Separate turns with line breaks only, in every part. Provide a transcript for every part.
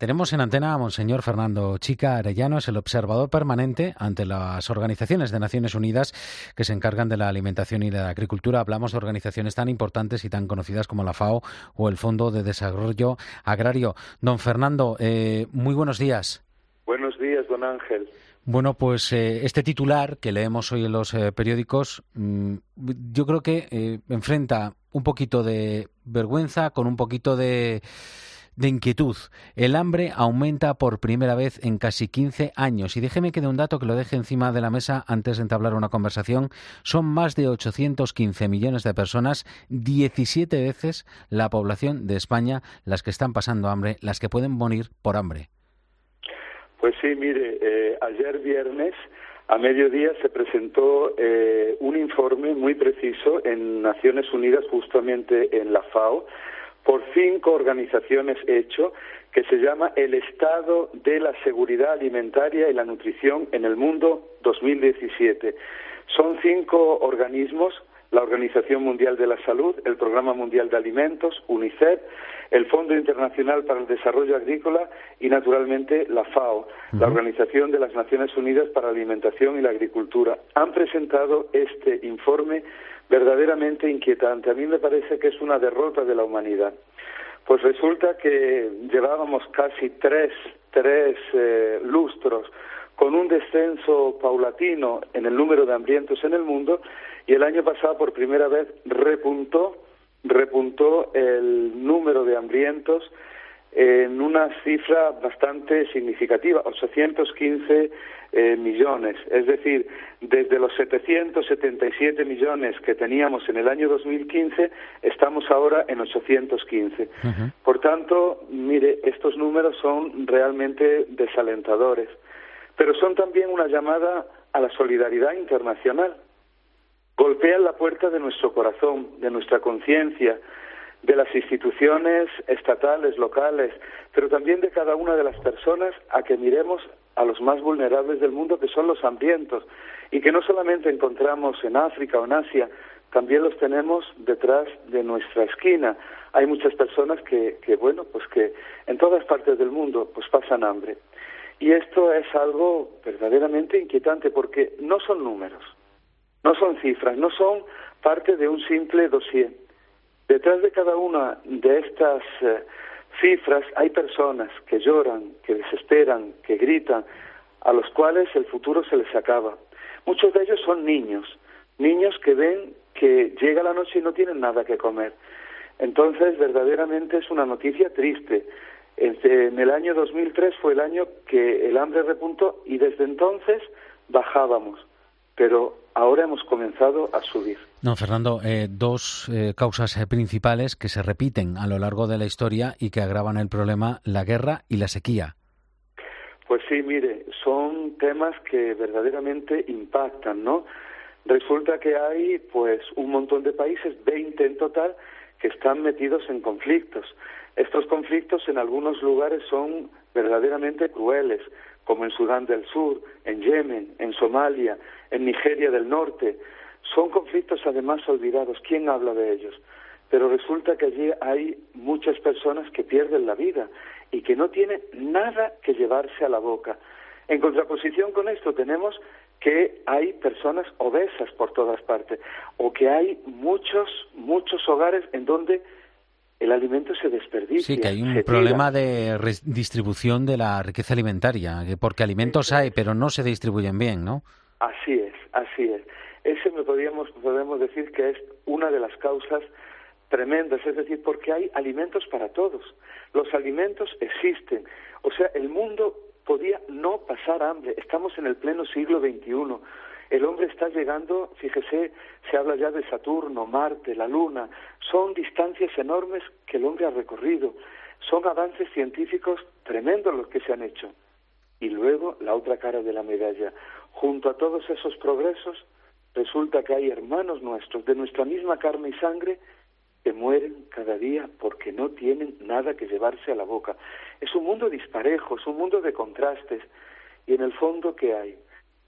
Tenemos en antena a Monseñor Fernando Chica Arellano, es el observador permanente ante las organizaciones de Naciones Unidas que se encargan de la alimentación y de la agricultura. Hablamos de organizaciones tan importantes y tan conocidas como la FAO o el Fondo de Desarrollo Agrario. Don Fernando, eh, muy buenos días.
Buenos días, don Ángel.
Bueno, pues eh, este titular que leemos hoy en los eh, periódicos, mm, yo creo que enfrenta un poquito de vergüenza con un poquito de de inquietud. El hambre aumenta por primera vez en casi 15 años. Y déjeme que de un dato que lo deje encima de la mesa antes de entablar una conversación. Son más de 815 millones de personas, 17 veces la población de España, las que están pasando hambre, las que pueden morir por hambre.
Pues sí, mire, eh, ayer viernes a mediodía se presentó eh, un informe muy preciso en Naciones Unidas, justamente en la FAO, por cinco organizaciones hecho que se llama El Estado de la Seguridad Alimentaria y la Nutrición en el Mundo 2017. Son cinco organismos, la Organización Mundial de la Salud, el Programa Mundial de Alimentos, UNICEF, el Fondo Internacional para el Desarrollo Agrícola y, naturalmente, la FAO, la Organización de las Naciones Unidas para la Alimentación y la Agricultura. Han presentado este informe verdaderamente inquietante. A mí me parece que es una derrota de la humanidad. Pues resulta que llevábamos casi tres, tres eh, lustros con un descenso paulatino en el número de hambrientos en el mundo y el año pasado por primera vez repuntó, repuntó el número de hambrientos en una cifra bastante significativa, 815 eh, millones. Es decir, desde los 777 millones que teníamos en el año 2015, estamos ahora en 815. Por tanto, mire, estos números son realmente desalentadores, pero son también una llamada a la solidaridad internacional. Golpean la puerta de nuestro corazón, de nuestra conciencia, de las instituciones estatales, locales, pero también de cada una de las personas a que miremos a los más vulnerables del mundo, que son los hambrientos, y que no solamente encontramos en África o en Asia, también los tenemos detrás de nuestra esquina. Hay muchas personas que, que bueno, pues que en todas partes del mundo pues pasan hambre. Y esto es algo verdaderamente inquietante porque no son números, no son cifras, no son parte de un simple dossier Detrás de cada una de estas eh, cifras hay personas que lloran, que desesperan, que gritan, a los cuales el futuro se les acaba. Muchos de ellos son niños, niños que ven que llega la noche y no tienen nada que comer. Entonces, verdaderamente es una noticia triste. En el año 2003 fue el año que el hambre repuntó y desde entonces bajábamos, pero ahora hemos comenzado a subir.
No, Fernando, eh, dos eh, causas eh, principales que se repiten a lo largo de la historia y que agravan el problema, la guerra y la sequía.
Pues sí, mire, son temas que verdaderamente impactan, ¿no? Resulta que hay, pues, un montón de países, 20 en total, que están metidos en conflictos. Estos conflictos en algunos lugares son verdaderamente crueles, como en Sudán del Sur, en Yemen, en Somalia, en Nigeria del Norte. Son conflictos además olvidados. ¿Quién habla de ellos? Pero resulta que allí hay muchas personas que pierden la vida y que no tienen nada que llevarse a la boca. En contraposición con esto tenemos que hay personas obesas por todas partes o que hay muchos, muchos hogares en donde el alimento se desperdicia.
Sí, que hay un problema de distribución de la riqueza alimentaria, porque alimentos hay, pero no se distribuyen bien, ¿no?
Así es, así es. Ese me podríamos, podemos decir que es una de las causas tremendas, es decir, porque hay alimentos para todos. Los alimentos existen. O sea, el mundo podía no pasar hambre. Estamos en el pleno siglo XXI. El hombre está llegando, fíjese, se habla ya de Saturno, Marte, la Luna, son distancias enormes que el hombre ha recorrido, son avances científicos tremendos los que se han hecho. Y luego la otra cara de la medalla. Junto a todos esos progresos, resulta que hay hermanos nuestros de nuestra misma carne y sangre que mueren cada día porque no tienen nada que llevarse a la boca. Es un mundo disparejo, es un mundo de contrastes. Y en el fondo, ¿qué hay?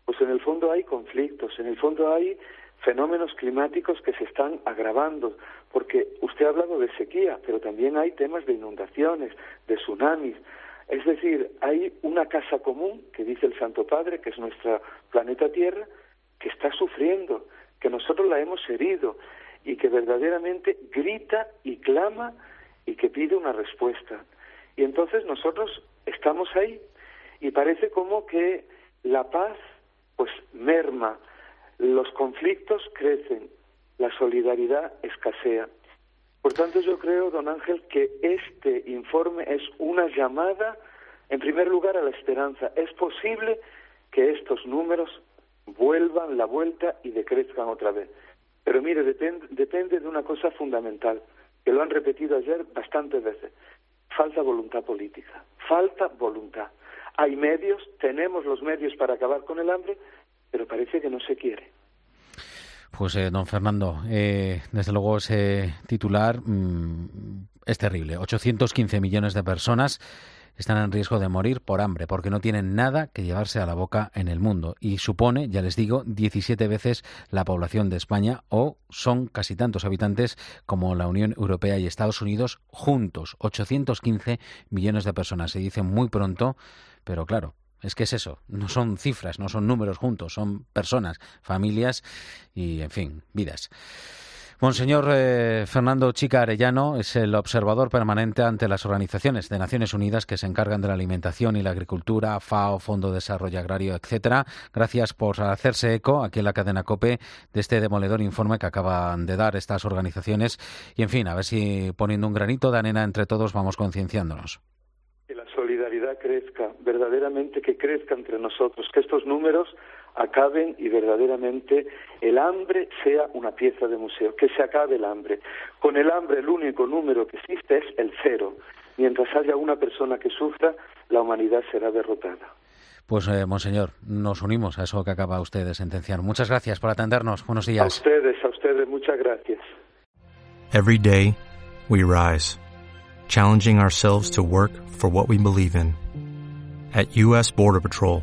Pues en el fondo hay conflictos, en el fondo hay fenómenos climáticos que se están agravando, porque usted ha hablado de sequía, pero también hay temas de inundaciones, de tsunamis. Es decir, hay una casa común, que dice el Santo Padre, que es nuestra planeta Tierra, que está sufriendo, que nosotros la hemos herido y que verdaderamente grita y clama y que pide una respuesta. Y entonces nosotros estamos ahí y parece como que la paz pues merma, los conflictos crecen, la solidaridad escasea. Por tanto, yo creo, don Ángel, que este informe es una llamada, en primer lugar, a la esperanza. Es posible que estos números vuelvan la vuelta y decrezcan otra vez. Pero mire, depende de una cosa fundamental, que lo han repetido ayer bastantes veces. Falta voluntad política, falta voluntad. Hay medios, tenemos los medios para acabar con el hambre, pero parece que no se quiere.
Pues, eh, don Fernando, eh, desde luego ese titular mm, es terrible. 815 millones de personas están en riesgo de morir por hambre, porque no tienen nada que llevarse a la boca en el mundo. Y supone, ya les digo, 17 veces la población de España o son casi tantos habitantes como la Unión Europea y Estados Unidos juntos. 815 millones de personas. Se dice muy pronto, pero claro, es que es eso, no son cifras, no son números juntos, son personas, familias y, en fin, vidas. Monseñor eh, Fernando Chica Arellano es el observador permanente ante las organizaciones de Naciones Unidas que se encargan de la alimentación y la agricultura, FAO, Fondo de Desarrollo Agrario, etcétera. Gracias por hacerse eco aquí en la cadena COPE de este demoledor informe que acaban de dar estas organizaciones. Y en fin, a ver si poniendo un granito de arena entre todos vamos concienciándonos.
Que la solidaridad crezca, verdaderamente que crezca entre nosotros, que estos números acaben y verdaderamente el hambre sea una pieza de museo, que se acabe el hambre. Con el hambre el único número que existe es el cero. Mientras haya una persona que sufra, la humanidad será derrotada.
Pues, eh, Monseñor, nos unimos a eso que acaba usted de sentenciar. Muchas gracias por atendernos. Buenos días. A
ustedes, a ustedes, muchas gracias.
Every day we rise, challenging ourselves to work for what we believe in. At U.S. Border Patrol,